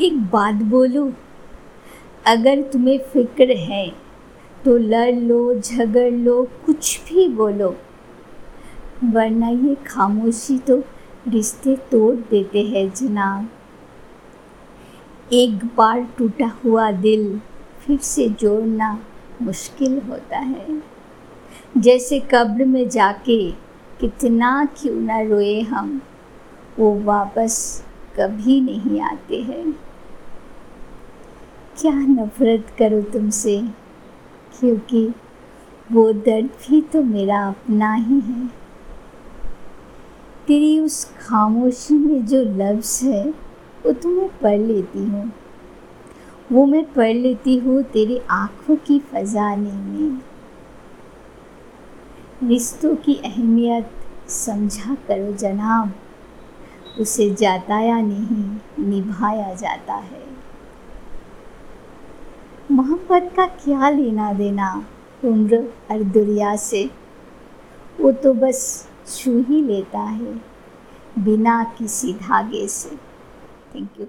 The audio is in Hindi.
एक बात बोलो? अगर तुम्हें फ़िक्र है तो लड़ लो, झगड़ लो, कुछ भी बोलो। वरना ये खामोशी तो रिश्ते तोड़ देते हैं, जनाब। एक बार टूटा हुआ दिल फिर से जोड़ना मुश्किल होता है। जैसे कब्र में जाके कितना क्यों ना रोए हम, वो वापस कभी नहीं आते हैं। क्या नफ़रत करो तुमसे? क्योंकि वो दर्द भी तो मेरा अपना ही है। तेरी उस खामोशी में जो लफ्ज़ है, वो तो मैं पढ़ लेती हूँ। वो मैं पढ़ लेती हूँ तेरी आँखों की फजाने में। रिश्तों की अहमियत समझा करो जनाब। उसे जाताया नहीं, निभाया जाता है। मोहब्बत का क्या लेना देना, उम्र और दुनिया से? वो तो बस छू ही लेता है, बिना किसी धागे से। Thank you